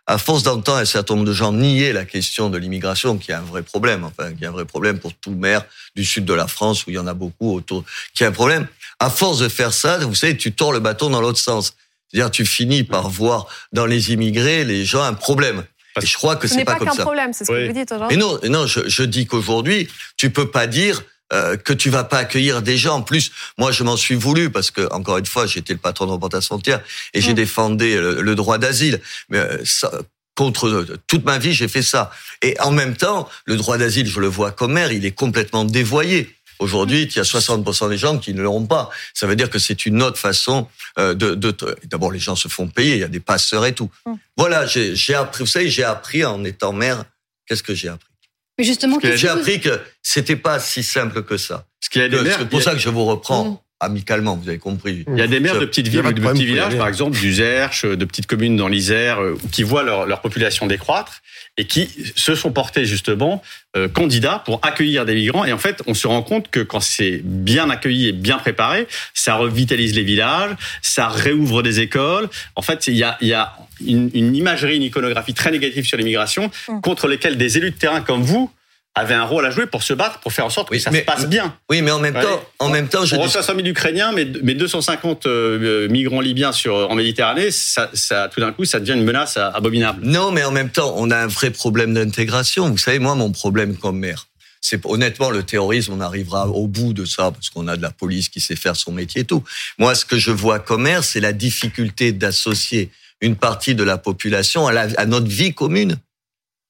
D: à force d'entendre un certain nombre de gens nier la question de l'immigration, qui est un vrai problème, enfin, qui est un vrai problème pour tout maire du sud de la France, où il y en a beaucoup autour, qui est un problème. À force de faire ça, vous savez, tu tords le bâton dans l'autre sens. C'est-à-dire, tu finis par voir dans les immigrés les gens un problème. Et je crois que c'est pas, pas comme ça.
A: C'est problème, c'est ce que vous dites aujourd'hui.
D: Mais non, non, je, je dis qu'aujourd'hui, tu peux pas dire euh, que tu vas pas accueillir des gens. En plus, moi, je m'en suis voulu parce que, encore une fois, j'étais le patron de Représentation Frontière et j'ai mm. défendu le, droit d'asile. Mais euh, ça, contre toute ma vie, j'ai fait ça. Et en même temps, le droit d'asile, je le vois comme maire, il est complètement dévoyé. Aujourd'hui, il y a 60% des gens qui ne l'auront pas. Ça veut dire que c'est une autre façon euh, de... de D'abord, les gens se font payer, il y a des passeurs et tout. Mm. Voilà, j'ai appris, vous savez, j'ai appris en étant maire, qu'est-ce que j'ai appris?
F: Mais justement,
D: j'ai appris que c'était pas si simple que ça. C'est pour ça que je vous reprends. Mm amicalement, vous avez compris.
C: Il y a des maires de petites villes ou de petits villages, par exemple, du Zerche, de petites communes dans l'Isère, euh, qui voient leur, leur, population décroître et qui se sont portés justement euh, candidats pour accueillir des migrants. Et en fait, on se rend compte que quand c'est bien accueilli et bien préparé, ça revitalise les villages, ça réouvre des écoles. En fait, il y a, il y a une, une imagerie, une iconographie très négative sur l'immigration, mmh. contre lesquelles des élus de terrain comme vous avait un rôle à jouer pour se battre, pour faire en sorte que ça se passe bien.
D: Oui, mais en même temps, en même temps,
C: je on reçoit 100 000 Ukrainiens, mais, mais 250 euh, migrants libyens sur en Méditerranée, ça, ça tout d'un coup, ça devient une menace abominable.
D: Non, mais en même temps, on a un vrai problème d'intégration. Vous savez, moi, mon problème comme maire, c'est honnêtement le terrorisme, on arrivera au bout de ça parce qu'on a de la police qui sait faire son métier et tout. Moi, ce que je vois comme maire, c'est la difficulté d'associer une partie de la population à, à notre vie commune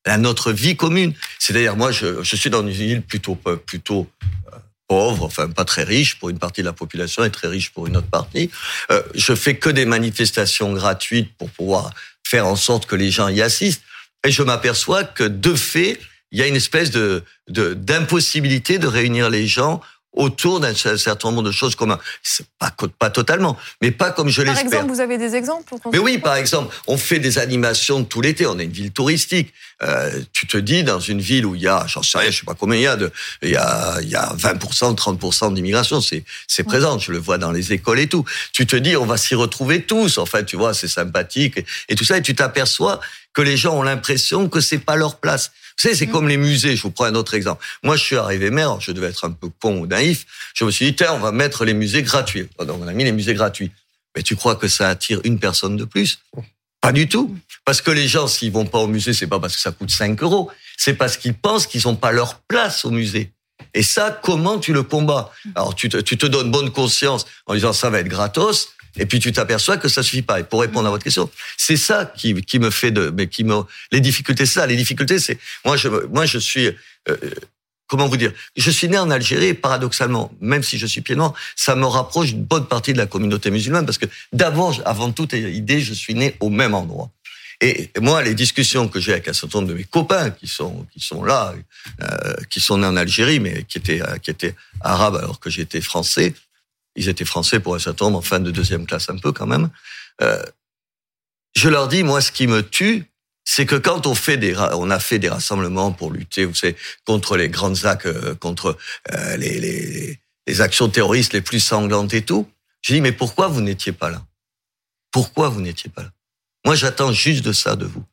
D: à notre vie commune. C'est-à-dire, moi, je, je, suis dans une ville plutôt, plutôt euh, pauvre, enfin pas très riche pour une partie de la population et très riche pour une autre partie. Euh, je fais que des manifestations gratuites pour pouvoir faire en sorte que les gens y assistent. Et je m'aperçois que de fait, il y a une espèce de d'impossibilité de, réunir les gens autour d'un certain nombre de choses comme pas pas totalement, mais pas comme je l'espère.
A: Par exemple, vous avez des exemples
D: Mais oui, par exemple, on fait des animations tout l'été. On est une ville touristique. Euh, tu te dis dans une ville où il y a, j'en sais rien, je sais pas combien il y a de, il y a, il y a 20%, 30% d'immigration. C'est c'est présent. Je le vois dans les écoles et tout. Tu te dis, on va s'y retrouver tous. En fait, tu vois, c'est sympathique et, et tout ça. Et tu t'aperçois que les gens ont l'impression que c'est pas leur place. Vous savez, c'est mm. comme les musées. Je vous prends un autre exemple. Moi, je suis arrivé maire, je devais être un peu con ou naïf. Je me suis dit, tiens, on va mettre les musées gratuits. Donc, on a mis les musées gratuits. Mais tu crois que ça attire une personne de plus? Pas du tout. Parce que les gens, s'ils vont pas au musée, c'est pas parce que ça coûte 5 euros. C'est parce qu'ils pensent qu'ils n'ont pas leur place au musée. Et ça, comment tu le combats? Alors, tu te, tu te donnes bonne conscience en disant ça va être gratos. Et puis tu t'aperçois que ça suffit pas. Et pour répondre à votre question, c'est ça qui, qui me fait de, mais qui me, les difficultés, c'est ça. Les difficultés, c'est moi je, moi je suis, euh, comment vous dire, je suis né en Algérie. Et paradoxalement, même si je suis pied noir, ça me rapproche d'une bonne partie de la communauté musulmane parce que d'abord, avant toute idée, je suis né au même endroit. Et moi, les discussions que j'ai avec un certain nombre de mes copains qui sont qui sont là, euh, qui sont nés en Algérie, mais qui étaient qui étaient arabes alors que j'étais français, ils étaient français pour un certain nombre, en fin de deuxième classe un peu quand même. Euh, je leur dis, moi, ce qui me tue, c'est que quand on fait des, on a fait des rassemblements pour lutter, vous savez, contre les grandes actes, euh, contre euh, les, les, les actions terroristes les plus sanglantes et tout. Je dis, mais pourquoi vous n'étiez pas là? Pourquoi vous n'étiez pas là? Moi, j'attends juste de ça de vous.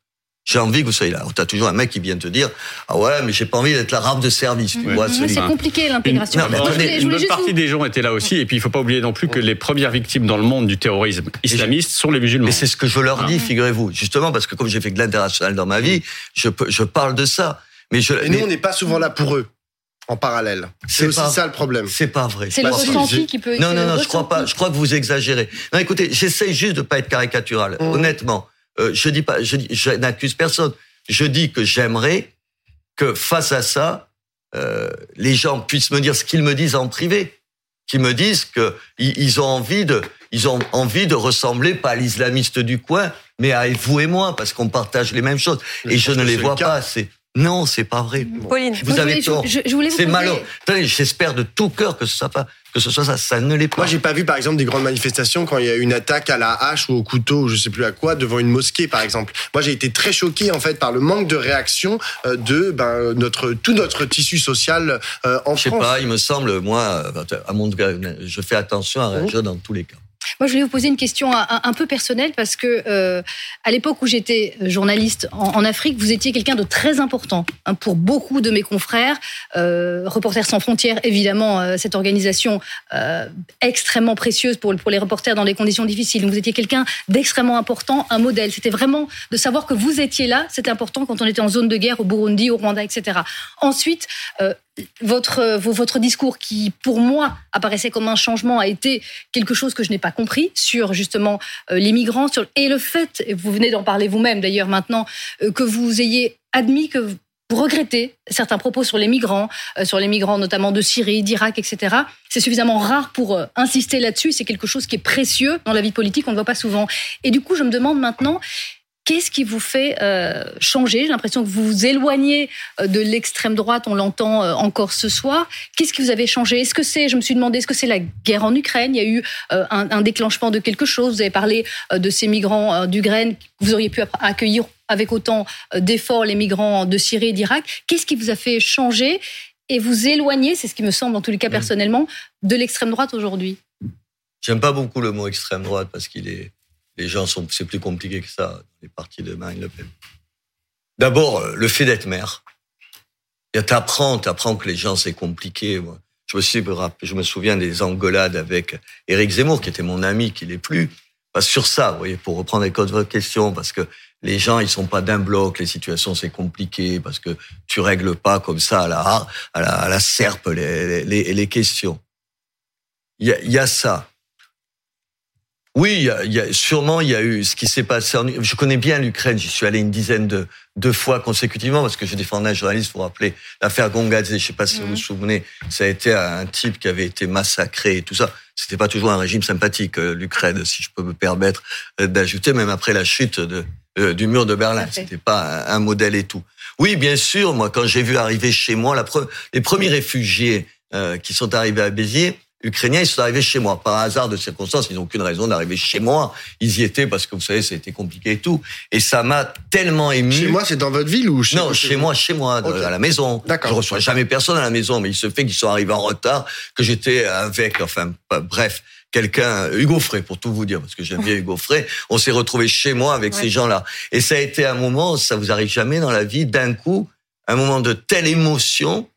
D: J'ai envie que vous soyez là. Tu as toujours un mec qui vient te dire Ah ouais, mais j'ai pas envie d'être la rame de service. Tu vois,
F: c'est compliqué l'intégration.
C: Une, bonne partie des gens étaient là aussi. Et puis il faut pas oublier non plus que les premières victimes dans le monde du terrorisme islamiste sont les musulmans.
D: Mais c'est ce que je leur dis, figurez-vous. Justement, parce que comme j'ai fait de l'international dans ma vie, je, je parle de ça. Mais je,
B: et nous, on n'est pas souvent là pour eux en parallèle. C'est aussi ça le problème.
D: C'est pas vrai.
F: C'est le ressenti qui peut.
D: Non, non, non, je crois pas. Je crois que vous exagérez. Non, écoutez, j'essaie juste de pas être caricatural. Mmh. Honnêtement, euh, je dis pas, je, je n'accuse personne. Je dis que j'aimerais que face à ça, euh, les gens puissent me dire ce qu'ils me disent en privé, qu'ils me disent que ils ont envie de, ils ont envie de ressembler pas à l'islamiste du coin, mais à vous et moi, parce qu'on partage les mêmes choses. et je ne les vois pas assez. Non, c'est pas vrai.
A: Pauline,
D: vous avez tort. C'est malheureux. J'espère de tout cœur que ce soit pas que ce soit ça, ça ne l'est pas.
B: Moi, j'ai pas vu, par exemple, des grandes manifestations quand il y a eu une attaque à la hache ou au couteau, ou je sais plus à quoi, devant une mosquée, par exemple. Moi, j'ai été très choqué, en fait, par le manque de réaction euh, de ben, notre tout notre tissu social euh, en France.
D: Je sais pas, il me semble, moi, à mon, je fais attention à réagir dans tous les cas.
F: Moi, je voulais vous poser une question un, peu personnelle parce que euh, à l'époque où j'étais journaliste en, Afrique, vous étiez quelqu'un de très important hein, pour beaucoup de mes confrères. Euh, Reporters sans frontières, évidemment, euh, cette organisation euh, extrêmement précieuse pour, pour les reporters dans des conditions difficiles. vous étiez quelqu'un d'extrêmement important, un modèle. C'était vraiment de savoir que vous étiez là. C'était important quand on était en zone de guerre au Burundi, au Rwanda, etc. Ensuite, euh, votre, votre discours qui, pour moi, apparaissait comme un changement, a été quelque chose que je n'ai pas compris sur justement euh, les migrants et le fait, et vous venez d'en parler vous-même d'ailleurs maintenant, euh, que vous ayez admis que vous regrettez certains propos sur les migrants, euh, sur les migrants notamment de Syrie, d'Irak, etc. C'est suffisamment rare pour insister là-dessus. C'est quelque chose qui est précieux dans la vie politique, on ne voit pas souvent. Et du coup, je me demande maintenant, Qu'est-ce qui vous fait euh, changer? J'ai l'impression que vous vous éloignez euh, de l'extrême droite, on l'entend euh, encore ce soir. Qu'est-ce qui vous avez changé? Est-ce que c'est, je me suis demandé, est-ce que c'est la guerre en Ukraine? Il y a eu un, un, déclenchement de quelque chose? Vous avez parlé de ces migrants d'Ukraine. Vous auriez pu accueillir avec autant d'efforts les migrants de Syrie et d'Irak. Qu'est-ce qui vous a fait changer et vous éloigner, c'est ce qui me semble en tous les cas mmh. personnellement, de l'extrême droite aujourd'hui?
D: J'aime pas beaucoup le mot extrême droite parce qu'il est les gens sont, c'est plus compliqué que ça, les partis de Marine Le Pen. D'abord, euh, le fait d'être maire. T'apprends, t'apprends que les gens, c'est compliqué. Moi. Je me, souviens des engueulades avec Éric Zemmour, qui était mon ami, qui l'est plus. sur ça, vous voyez, pour reprendre les codes de votre question, parce que les gens, ils sont pas d'un bloc, les situations, c'est compliqué, parce que tu règles pas comme ça à la, à la, serpe les, les, questions. Il y a ça. Oui, il y a, sûrement il y a eu ce qui s'est passé. En, je connais bien l'Ukraine. J'y suis allé une dizaine de, de fois consécutivement parce que je défendais un journaliste. Vous vous rappelez l'affaire Gongadze. Je sais pas si vous vous mhm. souvenez. Ça a été un type qui avait été massacré et tout ça. C'était pas toujours un régime sympathique euh, l'Ukraine, si je peux me permettre euh, d'ajouter. Même après la chute de, euh, du mur de Berlin, c'était pas un, modèle et tout. Oui, bien sûr. Moi, quand j'ai vu arriver chez moi la les premiers réfugiés euh, qui sont arrivés à Béziers, Ukrainiens, ils sont arrivés chez moi. Par hasard de circonstances, ils n'ont aucune raison d'arriver chez moi. Ils y étaient parce que vous savez, ça a été compliqué et tout. Et ça m'a tellement ému.
B: Chez moi, c'est dans votre ville ou chez
D: Non, chez, moi, chez moi, à la maison. D'accord. Je reçois jamais personne à la maison, mais il se fait qu'ils sont arrivés en retard, que j'étais avec, enfin, bref, quelqu'un, Hugo Frey, pour tout vous dire, parce que j'aime bien Hugo Frey. On s'est retrouvé chez moi avec ces gens-là. Et ça a été un moment, ça vous arrive jamais dans la vie, d'un coup, un moment de telle émotion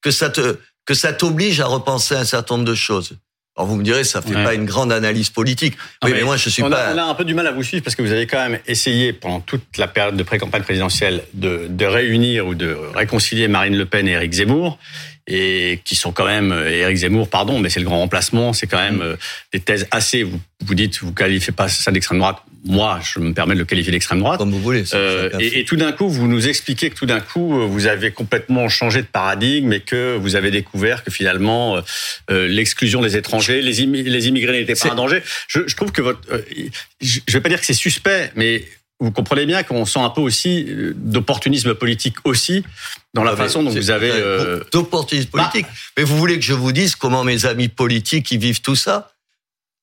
D: que ça te, que ça t'oblige à repenser un certain nombre de choses. Alors vous me direz, ça fait pas une grande analyse politique. Oui, mais, moi je suis
C: on
D: pas.
C: A, on a un peu du mal à vous suivre parce que vous avez quand même essayé pendant toute la période de pré-campagne présidentielle de, de réunir ou de réconcilier Marine Le Pen et Éric Zemmour et qui sont quand même Éric Zemmour, pardon, mais c'est le grand remplacement, c'est quand même euh, des thèses assez. Vous, vous dites, vous qualifiez pas ça d'extrême droite. Moi, je me permets de le qualifier d'extrême droite.
D: Comme vous voulez.
C: Euh, et, et, tout d'un coup, vous nous expliquez que tout d'un coup, vous avez complètement changé de paradigme et que vous avez découvert que finalement, euh, euh l'exclusion des étrangers, les, les immigrés n'étaient pas un danger. Je, je trouve que votre, euh, je vais pas dire que c'est suspect, mais vous comprenez bien qu'on sent un peu aussi euh, d'opportunisme politique aussi dans la façon dont vous avez euh...
D: d'opportunisme politique. Bah. Mais vous voulez que je vous dise comment mes amis politiques ils vivent tout ça?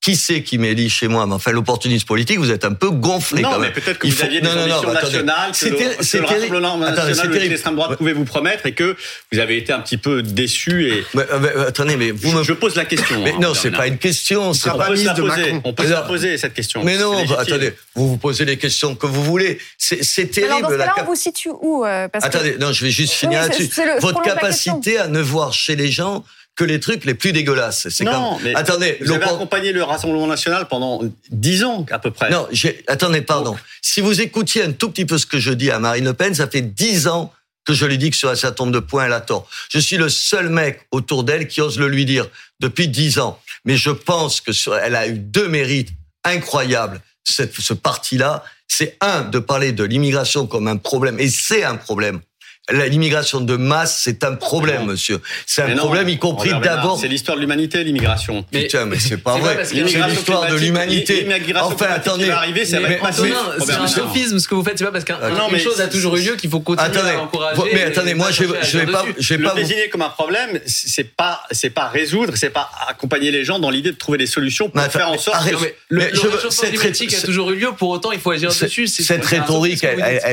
D: Qui c'est qui m'élit chez moi? Mais enfin, l'opportunisme politique, vous êtes un peu gonflé
C: non,
D: quand
C: mais peut-être que vous aviez des ambitions nationales que, le, que le Rassemblement national ou l'extrême droite pouvait vous promettre et que vous avez été un petit peu déçu. Et...
D: Mais, mais, attendez, mais vous
C: je,
D: me...
C: je pose la question.
D: Mais
C: hein,
D: non, c'est pas une question.
C: C'est pas mise de Macron. On peut se la poser, cette question.
D: Mais non, bah, attendez, vous vous posez les questions que vous voulez. C'est terrible. Alors
A: dans ce cas-là, on vous situe où euh,
D: parce Attendez,
A: que...
D: non, je vais juste finir oui, là-dessus. Votre capacité à ne voir chez les gens que les trucs les plus dégueulasses.
C: C'est non, mais attendez, vous avez accompagné le Rassemblement national pendant dix ans à peu près.
D: Non, attendez, pardon. Donc. Si vous écoutiez un tout petit peu ce que je dis à Marine Le Pen, ça fait dix ans que je lui dis que sur un certain nombre de points, elle a tort. Je suis le seul mec autour d'elle qui ose le lui dire depuis dix ans. Mais je pense que sur, elle a eu deux mérites incroyables. Cette, ce parti-là, c'est un de parler de l'immigration comme un problème, et c'est un problème l'immigration de masse, c'est un problème, monsieur. C'est un problème, y compris d'abord.
C: C'est l'histoire de l'humanité, l'immigration.
D: Putain, mais c'est pas vrai. C'est l'histoire de l'humanité.
C: Enfin, attendez. Arriver, ça
G: mais, c'est un sophisme, ce que vous faites. C'est pas parce qu'une chose a toujours eu lieu qu'il faut continuer à encourager.
D: Mais attendez, moi, je vais pas, je vais pas.
C: Le désigner comme un problème, c'est pas, c'est pas résoudre, c'est pas accompagner les gens dans l'idée de trouver des solutions pour faire en sorte.
G: Le réchauffement climatique a toujours eu lieu. Pour autant, il faut agir dessus.
D: Cette rhétorique,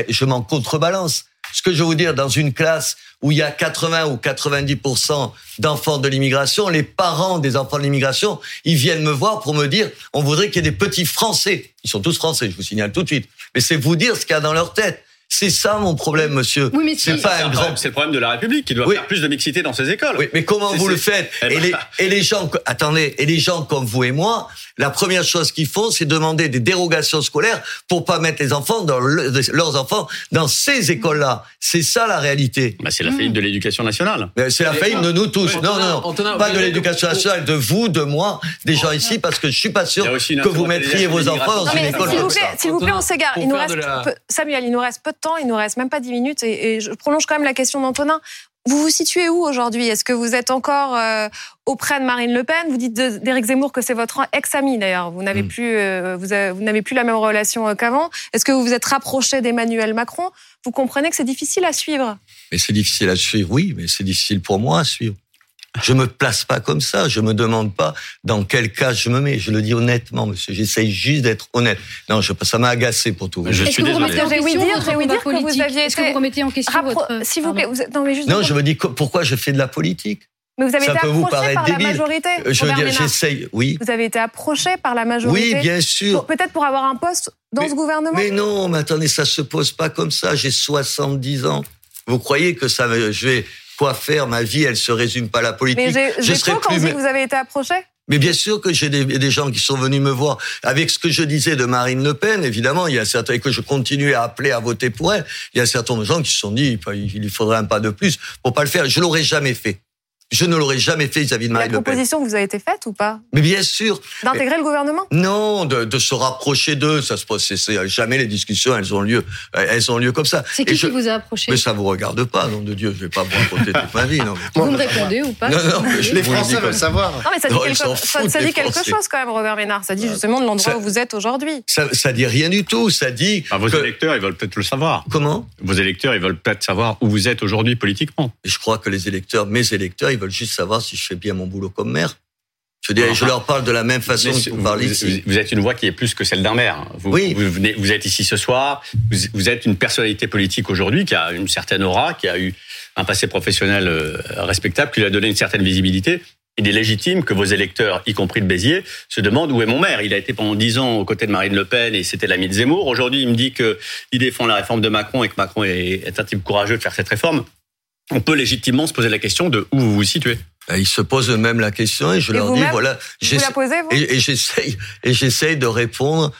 D: je m'en contrebalance. Ce que je veux vous dire, dans une classe où il y a 80 ou 90% d'enfants de l'immigration, les parents des enfants de l'immigration, ils viennent me voir pour me dire, on voudrait qu'il y ait des petits Français. Ils sont tous Français, je vous signale tout de suite. Mais c'est vous dire ce qu'il y a dans leur tête. C'est ça mon problème, monsieur.
F: Oui, mais
C: c'est pas un grand. C'est le problème de la République qui doit faire plus de mixité dans ses écoles.
D: Oui, mais comment vous le faites eh et, ben, les, et les gens, attendez, et les gens comme vous et moi, la première chose qu'ils font, c'est demander des dérogations scolaires pour pas mettre les enfants dans leurs enfants dans ces écoles-là. C'est ça la réalité.
C: Bah, c'est la faillite de l'éducation nationale.
D: C'est la faillite de nous tous. non, non, non, pas de l'éducation nationale, de vous, de moi, des gens ici, parce que je suis pas sûr que vous mettriez vos enfants dans une école
A: comme ça. S'il vous plaît, on s'égare. Il nous reste, Samuel, il nous reste peu de temps, il nous reste même pas 10 minutes, et, et je prolonge quand même la question d'Antonin. Vous vous situez où aujourd'hui? Est-ce que vous êtes encore euh, auprès de Marine Le Pen? Vous dites d'Éric Zemmour que c'est votre ex-ami d'ailleurs. Vous n'avez mm. plus, euh, vous, vous n'avez plus la même relation euh, qu'avant. Est-ce que vous vous êtes rapproché d'Emmanuel Macron? Vous comprenez que c'est difficile à suivre?
D: Mais c'est difficile à suivre, oui, mais c'est difficile pour moi à suivre. Je me place pas comme ça. Je me demande pas dans quel cas je me mets. Je le dis honnêtement, monsieur. J'essaye juste d'être honnête. Non, je, ça m'a agacé pour tout.
F: Je suis désolé. J'ai ouï dire, j'ai ouï dire que vous aviez Est-ce que vous remettez en question votre...
A: S'il vous plaît, vous... non mais juste.
D: Non, je me dis pourquoi je fais de la politique?
A: Mais vous avez
D: ça
A: été approché par
D: débile.
A: la majorité.
D: Je veux dire, j'essaye, oui.
A: Vous avez été approché par la majorité.
D: Oui, bien sûr.
A: Peut-être pour avoir un poste dans
D: mais,
A: ce gouvernement?
D: Mais non, mais attendez, ça se pose pas comme ça. J'ai 70 ans. Vous croyez que ça, je vais quoi faire Ma vie, elle se résume pas à la politique.
A: Mais j'ai cru quand plus... vous avez été approché.
D: Mais bien sûr que j'ai des, des, gens qui sont venus me voir avec ce que je disais de Marine Le Pen. Évidemment, il y a certains et que je continue à appeler à voter pour elle. Il y a certains gens qui se sont dit il lui faudrait un pas de plus pour pas le faire. Je l'aurais jamais fait. Je ne l'aurais jamais fait vis-à-vis de Marine Le Pen.
A: La proposition vous a été faite ou pas
D: Mais bien sûr.
A: D'intégrer le gouvernement?
D: Non, de, de, se rapprocher d'eux. Ça se passe. Jamais les discussions, elles ont lieu. Elles ont lieu comme ça.
F: C'est qui je, qui vous a approché?
D: Mais ça vous regarde pas, nom de Dieu. Je vais pas vous raconter toute ma vie. Non,
F: vous me répondez ou pas?
D: Non, non.
B: Je les Français veulent savoir.
A: Non, mais ça dit, non, quelque, ça, ça dit quelque, chose quand même, Robert Ménard. Ça dit justement de l'endroit où vous êtes aujourd'hui.
D: Ça, ça dit rien du tout. Ça dit.
C: Ah, vos que... électeurs, ils veulent peut-être le savoir.
D: Comment?
C: Vos électeurs, ils veulent peut-être savoir où vous êtes aujourd'hui politiquement.
D: Je crois que les électeurs, mes électeurs, ils veulent juste savoir si je fais bien mon boulot comme maire. Je, veux je leur parle de la même façon que vous, parlez ici.
C: Vous êtes une voix qui est plus que celle d'un maire. Vous,
D: oui.
C: vous, venez, vous êtes ici ce soir. Vous, êtes une personnalité politique aujourd'hui qui a une certaine aura, qui a eu un passé professionnel euh, respectable, qui lui a donné une certaine visibilité. Il est légitime que vos électeurs, y compris de Béziers, se demandent où est mon maire. Il a été pendant dix ans aux côtés de Marine Le Pen et c'était l'ami de Zemmour. Aujourd'hui, il me dit qu'il défend la réforme de Macron et que Macron est un type courageux de faire cette réforme. On peut légitimement se poser la question de où vous vous situez.
D: Euh, ils se posent eux-mêmes la question et je leur dis voilà.
A: Vous la posez, vous
D: et, j'essaye et j'essaye de répondre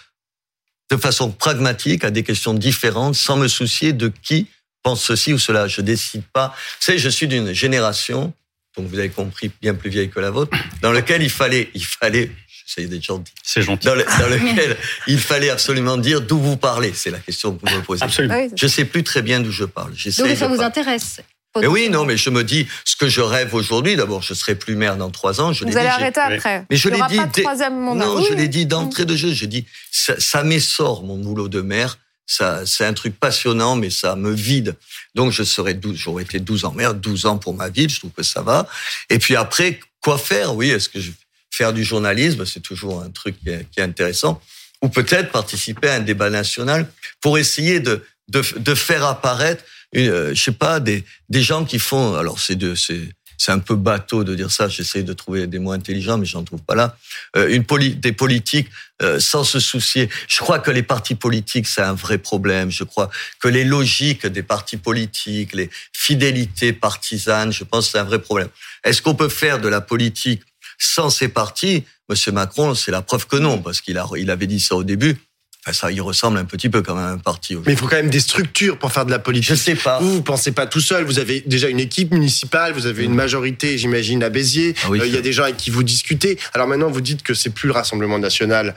D: de façon pragmatique à des questions différentes sans me soucier de qui pense ceci ou cela. Je décide pas. Vous savez, je suis d'une génération, donc vous avez compris, bien plus vieille que la vôtre, dans lequel il fallait, il fallait, j'essaye d'être gentil.
C: C'est gentil.
D: Dans, lequel il fallait absolument dire d'où vous parlez. C'est la question que vous me posez.
C: Absolument.
D: Je sais plus très bien d'où je parle.
F: Donc ça vous intéresse
D: mais oui, non, mais je me dis, ce que je rêve aujourd'hui, d'abord, je serai plus maire dans trois ans. Je
A: Vous allez arrêter après.
D: Mais je l'ai dit.
A: Pas de troisième mandat.
D: Non, je l'ai dit d'entrée de jeu. J'ai dit, ça, ça m'essore mon boulot de maire. Ça, c'est un truc passionnant, mais ça me vide. Donc, je serai 12, j'aurais été 12 ans maire, 12 ans pour ma ville. Je trouve que ça va. Et puis après, quoi faire? Oui, est-ce que je faire du journalisme? C'est toujours un truc qui est, qui est intéressant. Ou peut-être participer à un débat national pour essayer de, de, de faire apparaître euh, je sais pas, des, des gens qui font, alors c'est de, c'est, c'est un peu bateau de dire ça. J'essaie de trouver des mots intelligents, mais j'en trouve pas là. Euh, une poli des politiques euh, sans se soucier. Je crois que les partis politiques c'est un vrai problème. Je crois que les logiques des partis politiques, les fidélités partisanes, je pense c'est un vrai problème. Est-ce qu'on peut faire de la politique sans ces partis? Monsieur Macron, c'est la preuve que non, parce qu'il il avait dit ça au début. Enfin, ça, il ressemble un petit peu comme un parti.
B: Mais il faut quand même des structures pour faire de la politique.
D: Je sais pas.
B: Vous, vous pensez pas tout seul. Vous avez déjà une équipe municipale, vous avez une majorité, j'imagine, à Béziers. Ah euh, il y a des gens avec qui vous discutez. Alors maintenant, vous dites que c'est plus le Rassemblement national.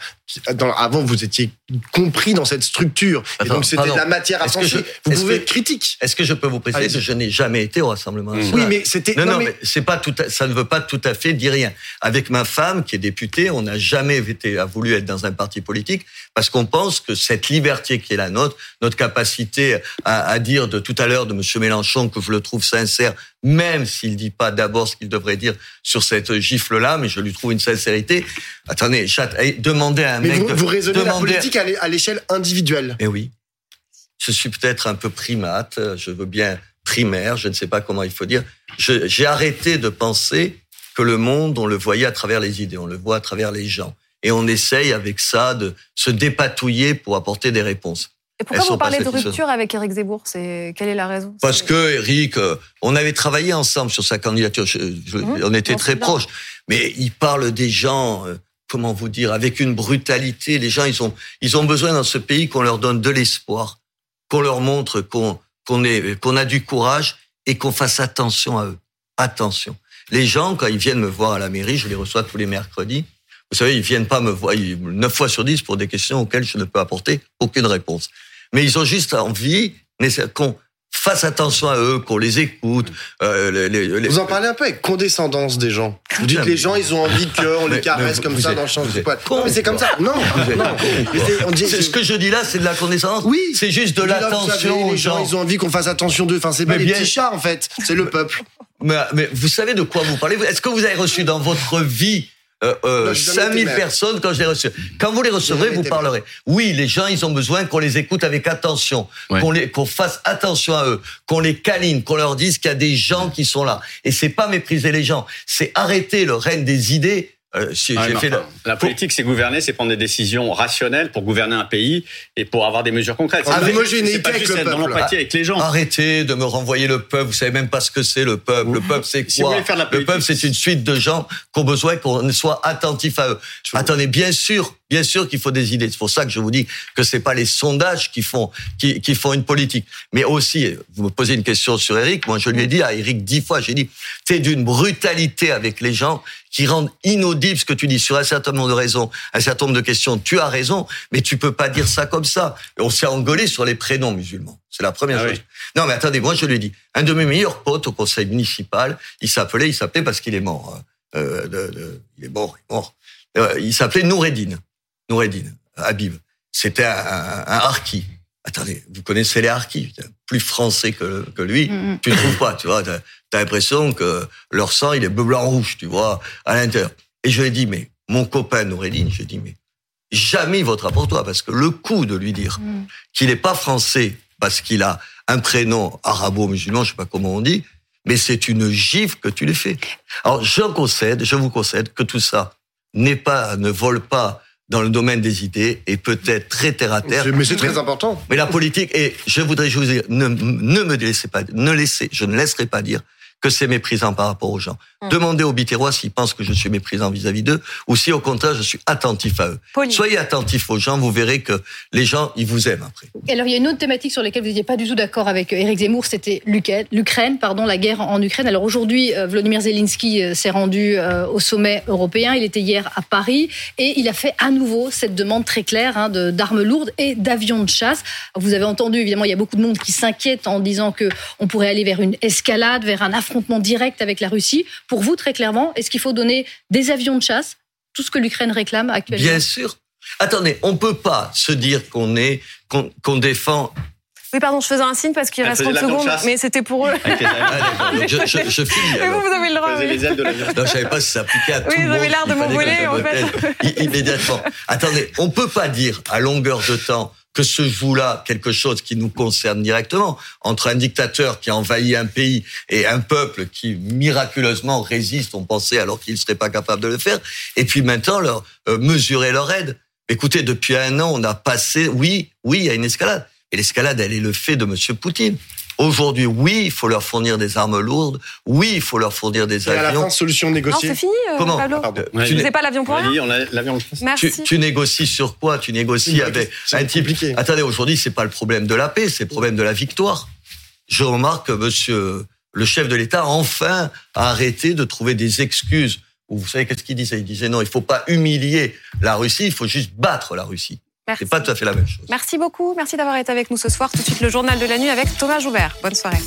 B: avant, vous étiez compris dans cette structure. et donc, c'était de la matière à penser. vous pouvez être critique.
D: Est-ce que je peux vous préciser que je n'ai jamais été au Rassemblement national?
B: Oui, mais c'était.
D: Non, non, mais, c'est pas tout. ça ne veut pas tout à fait dire rien. Avec ma femme, qui est députée, on n'a jamais été, a voulu être dans un parti politique parce qu'on pense que cette liberté qui est la nôtre, notre capacité à, à dire de tout à l'heure de M. Mélenchon que je le trouve sincère, même s'il dit pas d'abord ce qu'il devrait dire sur cette gifle-là, mais je lui trouve une sincérité. Attendez, chat, demandez à un
B: mais
D: mec...
B: Vous, vous raisonnez la politique à l'échelle individuelle.
D: Eh oui. Je suis peut-être un peu primate, je veux bien primaire, je ne sais pas comment il faut dire. J'ai arrêté de penser que le monde, on le voyait à travers les idées, on le voit à travers les gens et on essaye avec ça de se dépatouiller pour apporter des réponses.
A: Et pourquoi vous parlez de rupture avec Éric Zemmour? C'est quelle est la raison?
D: Parce que Éric, euh, on avait travaillé ensemble sur sa candidature. Mmh. on était très proches. Mais il parle des gens, euh, comment vous dire, avec une brutalité. Les gens, ils ont, ils ont besoin dans ce pays qu'on leur donne de l'espoir, qu'on leur montre qu'on qu'on a du courage et qu'on fasse attention à eux. Attention. Les gens, quand ils viennent me voir à la mairie, je les reçois tous les mercredis. Vous savez, ils viennent pas me voir neuf fois sur dix pour des questions auxquelles je ne peux apporter aucune réponse. Mais ils ont juste envie qu'on fasse attention à eux, qu'on les écoute. Euh,
B: les, Vous en parlez un peu avec condescendance des gens. Vous dites que les gens, ils ont envie qu'on les caresse comme ça dans le champ poil. mais c'est comme ça. Non, non.
D: ce que je dis là, c'est de la condescendance. Oui. C'est juste de l'attention.
B: Les gens, ils ont envie qu'on fasse attention d'eux. Enfin, c'est pas les petits chats, en fait. C'est le peuple.
D: Mais, mais vous savez de quoi vous parlez? Est-ce que vous avez reçu dans votre vie euh, euh, 5000 personnes quand je les reçois. Quand vous les recevrez, vous parlerez. Oui, les gens, ils ont besoin qu'on les écoute avec attention, qu'on les, qu'on fasse attention à eux, qu'on les câline, qu'on leur dise qu'il y a des gens qui sont là. Et c'est pas mépriser les gens, c'est arrêter le règne des idées
C: euh, la... politique, c'est gouverner, c'est prendre des décisions rationnelles pour gouverner un pays et pour avoir des mesures concrètes.
B: C'est pas juste être dans
C: l'empathie avec les gens.
D: Arrêtez de me renvoyer le peuple. Vous savez même pas ce que c'est le peuple. Le peuple, c'est quoi Le peuple, c'est une suite de gens qui ont besoin qu'on soit attentif à eux. Attendez, bien sûr, bien sûr qu'il faut des idées. C'est pour ça que je vous dis que c'est pas les sondages qui font qui, qui font une politique, mais aussi. Vous me posez une question sur Eric. Moi, je lui ai dit à Eric dix fois. J'ai dit, t'es d'une brutalité avec les gens qui rendent inaudible ce que tu dis sur un certain nombre de raisons, un certain nombre de questions. Tu as raison, mais tu peux pas dire ça comme ça. on s'est engueulé sur les prénoms musulmans. C'est la première ah chose. Non, mais attendez, moi je lui ai dit. Un de mes meilleurs potes au conseil municipal, il s'appelait, il s'appelait parce qu'il est mort. Hein. Euh, de, il est mort, il est mort. Euh, il s'appelait Noureddin. Noureddin, Habib. C'était un, un, un harki. Attendez, vous connaissez les harkis? Plus français que, que lui, mm, mm. tu ne trouves pas, tu vois. T'as l'impression que leur sang, il est bleu, blanc, rouge, tu vois, à l'intérieur. Et je lui ai dit, mais mon copain Noureddin, je dit, mais jamais il votera pour toi, parce que le coup de lui dire mm. qu'il n'est pas français parce qu'il a un prénom arabo-musulman, je sais pas comment on dit, mais c'est une gifle que tu lui fais. Alors, je concède, je vous concède que tout ça n'est pas, ne vole pas dans le domaine des idées et peut-être très terre à terre.
B: Mais c'est très important.
D: Mais la politique, et je voudrais je vous dire, ne, ne me laissez pas, ne laissez, je ne laisserai pas dire que c'est méprisant par rapport aux gens. Hum. Demandez aux Biterrois s'ils pensent que je suis méprisant vis-à-vis d'eux ou si au contraire je suis attentif à eux. Soyez attentifs aux gens, vous verrez que les gens, ils vous aiment après.
F: Alors il y a une autre thématique sur laquelle vous n'étiez pas du tout d'accord avec Éric Zemmour, c'était l'Ukraine, pardon, la guerre en Ukraine. Alors aujourd'hui, euh, Vladimir Zelensky euh, s'est rendu euh, au sommet européen, il était hier à Paris et il a fait à nouveau cette demande très claire hein, d'armes lourdes et d'avions de chasse. Vous avez entendu, évidemment, il y a beaucoup de monde qui s'inquiète en disant que on pourrait aller vers une escalade, vers un affrontement direct avec la Russie. Pour vous, très clairement, est-ce qu'il faut donner des avions de chasse, tout ce que l'Ukraine réclame actuellement?
D: Bien sûr. Attendez, on peut pas se dire qu'on est qu'on défend
A: oui, pardon, je faisais un signe parce qu'il reste 30 secondes, mais c'était pour eux.
D: Ah, je, je, je finis.
A: Mais vous, vous avez le droit.
C: Les ailes de
D: non, je savais pas si ça appliquait à tout
A: oui,
D: le monde.
A: Oui, vous avez l'air de m'envoler, en fait.
D: Immédiatement. Attendez, on peut pas dire à longueur de temps que se joue là quelque chose qui nous concerne directement, entre un dictateur qui a envahi un pays et un peuple qui miraculeusement résiste, on pensait, alors qu'il ne serait pas capable de le faire, et puis maintenant leur euh, mesurer leur aide. Écoutez, depuis un an, on a passé, oui, oui, a une escalade. Et l'escalade, elle est le fait de Monsieur Poutine. Aujourd'hui, oui, il faut leur fournir des armes lourdes. Oui, il faut leur fournir des avions. Et à la fin,
B: solution négociée.
A: Non, c'est fini, euh,
D: Comment
A: Pablo.
C: Tu
A: n'es pas l'avion pour rien.
C: On a l'avion.
A: Merci.
D: Tu, tu, négocies sur quoi? Tu négocies avec un type. Attendez, aujourd'hui, c'est pas le problème de la paix, c'est le problème de la victoire. Je remarque que Monsieur le chef de l'État enfin a arrêté de trouver des excuses. Vous savez qu'est-ce qu'il disait? Il disait non, il faut pas humilier la Russie, il faut juste battre la Russie. C'est pas tout à fait la même chose.
A: Merci beaucoup. Merci d'avoir été avec nous ce soir. Tout de suite, le journal de la nuit avec Thomas Joubert. Bonne soirée.